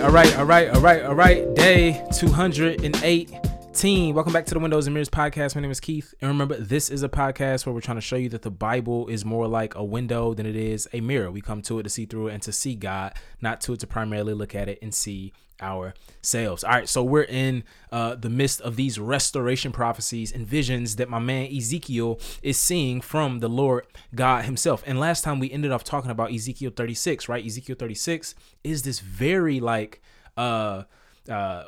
right, all right, all right, all right, all right. Day 218. Welcome back to the Windows and Mirrors podcast. My name is Keith. And remember, this is a podcast where we're trying to show you that the Bible is more like a window than it is a mirror. We come to it to see through it and to see God, not to it to primarily look at it and see ourselves. All right, so we're in uh, the midst of these restoration prophecies and visions that my man Ezekiel is seeing from the Lord God Himself. And last time we ended up talking about Ezekiel 36, right? Ezekiel 36 is this very like uh uh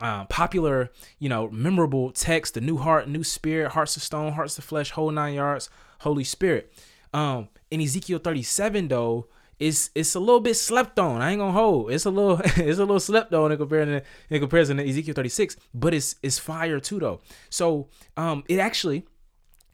uh, popular, you know, memorable text, the new heart, new spirit, hearts of stone, hearts of flesh, whole nine yards, Holy Spirit. Um, in Ezekiel 37, though, it's it's a little bit slept on. I ain't gonna hold. It's a little it's a little slept on in comparison to, in comparison to Ezekiel 36, but it's it's fire too though. So um it actually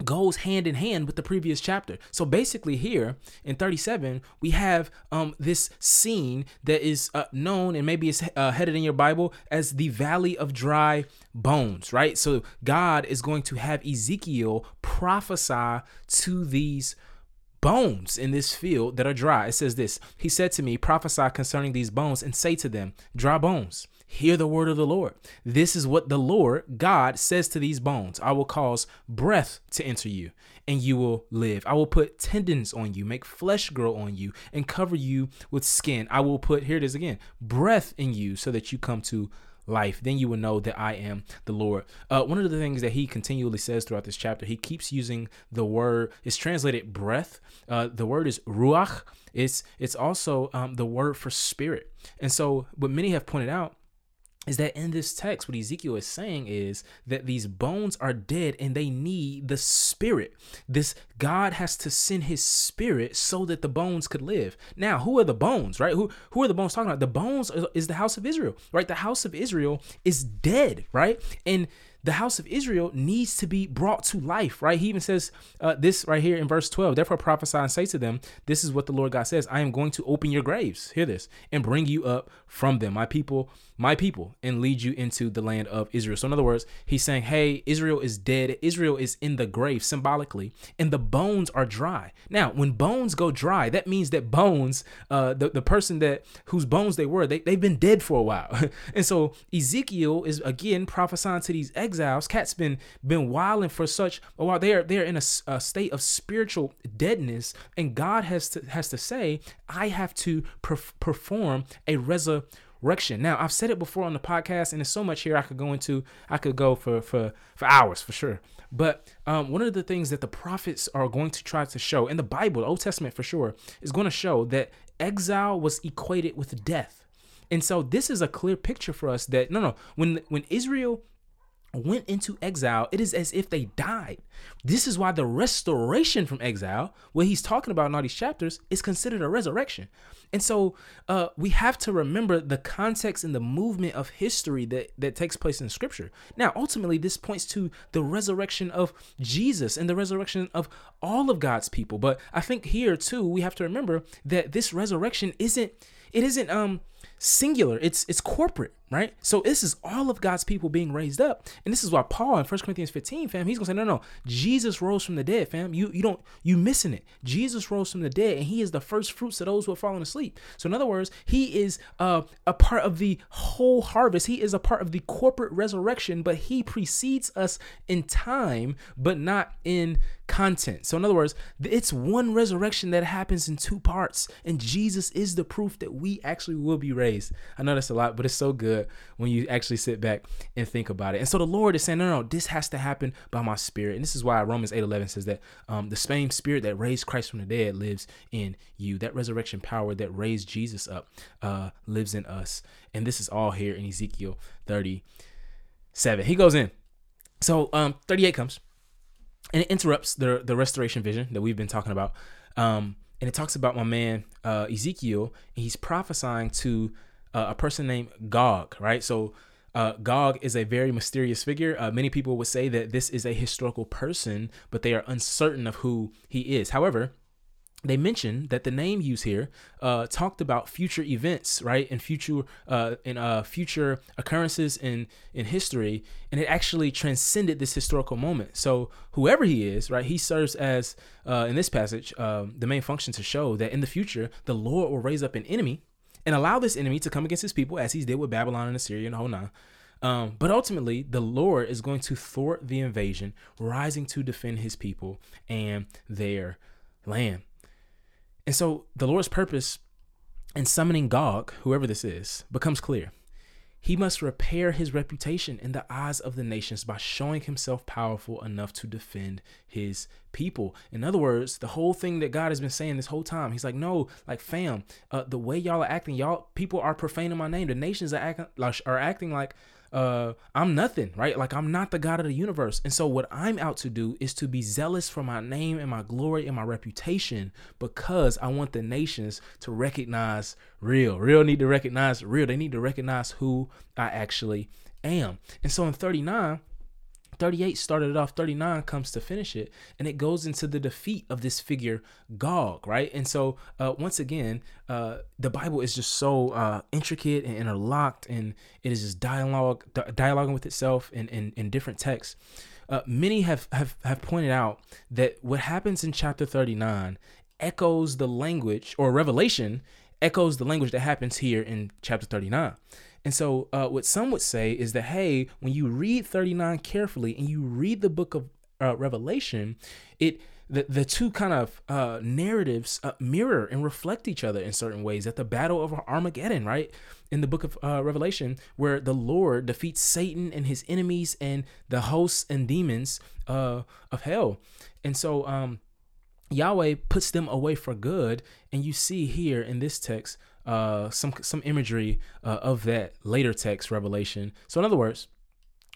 goes hand in hand with the previous chapter. So basically here in 37 we have um this scene that is uh, known and maybe it's uh, headed in your Bible as the valley of dry bones, right? So God is going to have Ezekiel prophesy to these bones in this field that are dry. It says this He said to me, Prophesy concerning these bones and say to them, Dry bones, hear the word of the Lord. This is what the Lord God says to these bones I will cause breath to enter you, and you will live. I will put tendons on you, make flesh grow on you, and cover you with skin. I will put, here it is again, breath in you so that you come to life, then you will know that I am the Lord. Uh, one of the things that he continually says throughout this chapter, he keeps using the word. It's translated breath. Uh, the word is ruach. It's it's also um, the word for spirit. And so, what many have pointed out is that in this text, what Ezekiel is saying is that these bones are dead and they need the spirit. This God has to send his spirit so that the bones could live. Now, who are the bones, right? Who, who are the bones talking about? The bones is the house of Israel, right? The house of Israel is dead, right? And the house of Israel needs to be brought to life, right? He even says uh, this right here in verse 12. Therefore, prophesy and say to them, This is what the Lord God says I am going to open your graves, hear this, and bring you up from them, my people, my people, and lead you into the land of Israel. So, in other words, he's saying, Hey, Israel is dead. Israel is in the grave symbolically, and the bones are dry. Now, when bones go dry, that means that bones, uh, the, the person that whose bones they were, they, they've been dead for a while. and so Ezekiel is again prophesying to these exiles. Cat's been been wilding for such a while. They're they're in a, a state of spiritual deadness, and God has to has to say, I have to perf- perform a resurrection resurrection. Now, I've said it before on the podcast, and there's so much here I could go into. I could go for for for hours for sure. But um, one of the things that the prophets are going to try to show in the Bible, the Old Testament for sure, is going to show that exile was equated with death. And so this is a clear picture for us that no, no, when when Israel went into exile, it is as if they died. This is why the restoration from exile, what he's talking about in all these chapters, is considered a resurrection. And so uh, we have to remember the context and the movement of history that, that takes place in scripture. Now, ultimately, this points to the resurrection of Jesus and the resurrection of all of God's people. But I think here too, we have to remember that this resurrection isn't, it isn't um singular, it's it's corporate right? So this is all of God's people being raised up. And this is why Paul in 1 Corinthians 15, fam, he's gonna say, no, no, Jesus rose from the dead, fam. You you don't you missing it. Jesus rose from the dead, and he is the first fruits of those who are fallen asleep. So in other words, he is uh, a part of the whole harvest. He is a part of the corporate resurrection, but he precedes us in time, but not in content. So in other words, it's one resurrection that happens in two parts, and Jesus is the proof that we actually will be raised. I know that's a lot, but it's so good when you actually sit back and think about it. And so the Lord is saying, no, no, this has to happen by my spirit. And this is why Romans 8 11 says that um, the same spirit that raised Christ from the dead lives in you. That resurrection power that raised Jesus up uh, lives in us. And this is all here in Ezekiel 37. He goes in. So um, 38 comes and it interrupts the the restoration vision that we've been talking about. Um, and it talks about my man uh, Ezekiel, and he's prophesying to uh, a person named Gog, right? So uh, Gog is a very mysterious figure. Uh, many people would say that this is a historical person, but they are uncertain of who he is. However, they mention that the name used here uh, talked about future events, right, and future uh, uh, future occurrences in in history, and it actually transcended this historical moment. So whoever he is, right, he serves as uh, in this passage um, the main function to show that in the future the Lord will raise up an enemy and allow this enemy to come against his people as he did with Babylon and Assyria and the. Um, but ultimately, the Lord is going to thwart the invasion, rising to defend his people and their land. And so the Lord's purpose in summoning Gog, whoever this is, becomes clear. He must repair his reputation in the eyes of the nations by showing himself powerful enough to defend his people. In other words, the whole thing that God has been saying this whole time, he's like, no, like fam, uh, the way y'all are acting, y'all people are profaning my name. The nations are acting are acting like uh, I'm nothing, right? Like I'm not the God of the universe. And so what I'm out to do is to be zealous for my name and my glory and my reputation because I want the nations to recognize real. Real need to recognize real. They need to recognize who I actually am. And so in 39, 38 started it off 39 comes to finish it and it goes into the defeat of this figure gog right? And so uh, once again uh, the bible is just so uh, intricate and interlocked and it is just dialogue di- dialoguing with itself in, in, in different texts. Uh, many have, have have pointed out that what happens in chapter 39 echoes the language or revelation echoes the language that happens here in chapter 39 and so, uh, what some would say is that, hey, when you read 39 carefully and you read the book of uh, Revelation, it the, the two kind of uh, narratives uh, mirror and reflect each other in certain ways. At the battle of Armageddon, right? In the book of uh, Revelation, where the Lord defeats Satan and his enemies and the hosts and demons uh, of hell. And so, um, Yahweh puts them away for good. And you see here in this text uh, some some imagery uh, of that later text revelation. So in other words,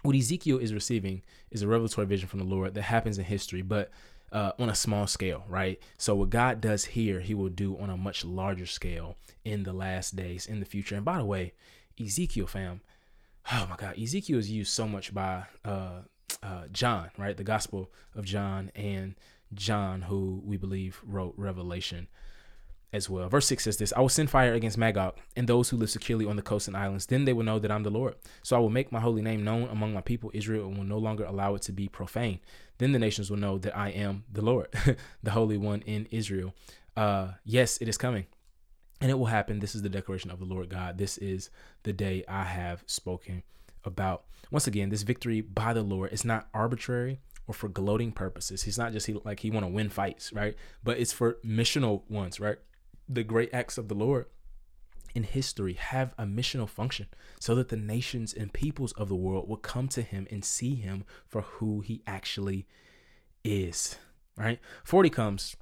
what Ezekiel is receiving is a revelatory vision from the Lord that happens in history, but uh, on a small scale, right? So what God does here, He will do on a much larger scale in the last days, in the future. And by the way, Ezekiel, fam, oh my God, Ezekiel is used so much by uh, uh, John, right? The Gospel of John and John, who we believe wrote Revelation as well. Verse 6 says this I will send fire against Magog and those who live securely on the coast and islands. Then they will know that I'm the Lord. So I will make my holy name known among my people, Israel, and will no longer allow it to be profane. Then the nations will know that I am the Lord, the Holy One in Israel. Uh, yes, it is coming. And it will happen. This is the declaration of the Lord God. This is the day I have spoken about. Once again, this victory by the Lord is not arbitrary or for gloating purposes. He's not just he, like he want to win fights, right? But it's for missional ones, right? The great acts of the Lord in history have a missional function so that the nations and peoples of the world will come to him and see him for who he actually is. Right? 40 comes.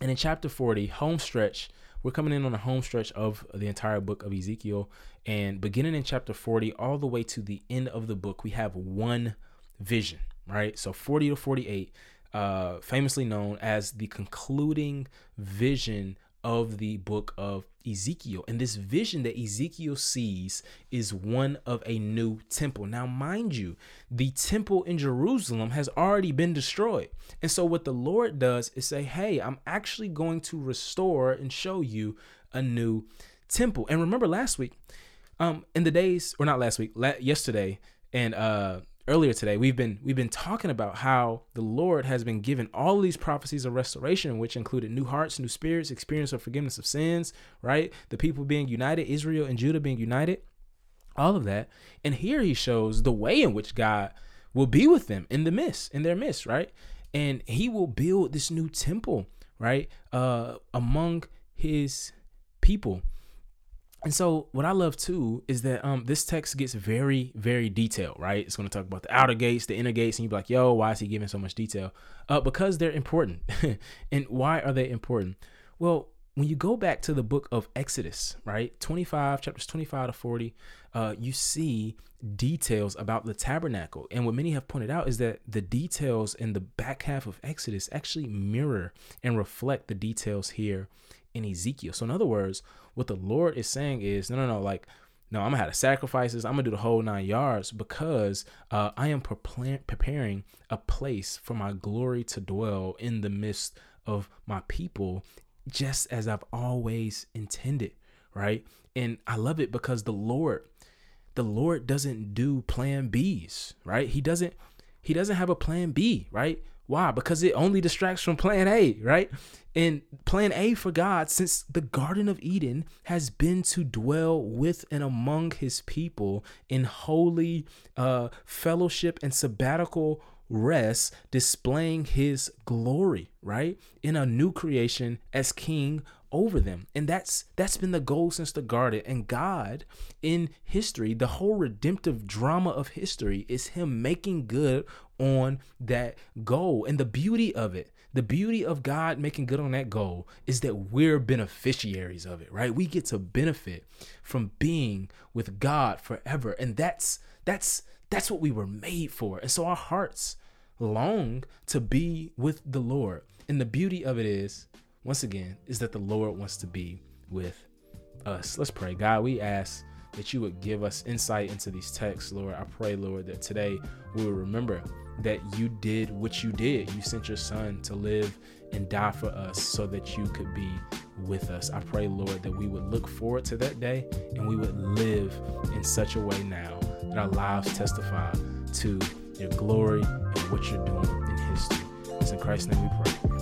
And in chapter 40, home stretch, we're coming in on a home stretch of the entire book of Ezekiel. And beginning in chapter 40, all the way to the end of the book, we have one vision, right? So 40 to 48, uh, famously known as the concluding vision of the book of Ezekiel. And this vision that Ezekiel sees is one of a new temple. Now, mind you, the temple in Jerusalem has already been destroyed. And so, what the Lord does is say, Hey, I'm actually going to restore and show you a new temple. And remember last week, um, in the days, or not last week, la- yesterday, and uh, earlier today we've been we've been talking about how the lord has been given all these prophecies of restoration which included new hearts new spirits experience of forgiveness of sins right? The people being united israel and judah being united all of that. And here he shows the way in which god will be with them in the midst in their midst right? And he will build this new temple right uh among his people and so what I love too is that um this text gets very very detailed, right? It's going to talk about the outer gates, the inner gates, and you're like, "Yo, why is he giving so much detail?" Uh, because they're important. and why are they important? Well, when you go back to the book of Exodus, right, 25 chapters 25 to 40, uh, you see details about the tabernacle. And what many have pointed out is that the details in the back half of Exodus actually mirror and reflect the details here in Ezekiel. So in other words, what the Lord is saying is, no, no, no, like, no, I'm gonna have the sacrifices. I'm gonna do the whole nine yards because uh, I am pre- preparing a place for my glory to dwell in the midst of my people, just as I've always intended. Right, and I love it because the Lord, the Lord doesn't do plan Bs. Right, He doesn't. He doesn't have a plan B. Right, Why? Because it only distracts from plan A, right? And plan A for God, since the Garden of Eden has been to dwell with and among his people in holy uh, fellowship and sabbatical rest, displaying his glory, right? In a new creation as king over them. And that's that's been the goal since the garden. And God in history, the whole redemptive drama of history is him making good on that goal. And the beauty of it, the beauty of God making good on that goal is that we're beneficiaries of it, right? We get to benefit from being with God forever. And that's that's that's what we were made for. And so our hearts long to be with the Lord. And the beauty of it is, once again, is that the Lord wants to be with us. Let's pray. God, we ask that you would give us insight into these texts, Lord. I pray, Lord, that today we will remember that you did what you did. You sent your son to live and die for us so that you could be with us. I pray, Lord, that we would look forward to that day and we would live in such a way now that our lives testify to your glory and what you're doing in history. It's in Christ's name we pray.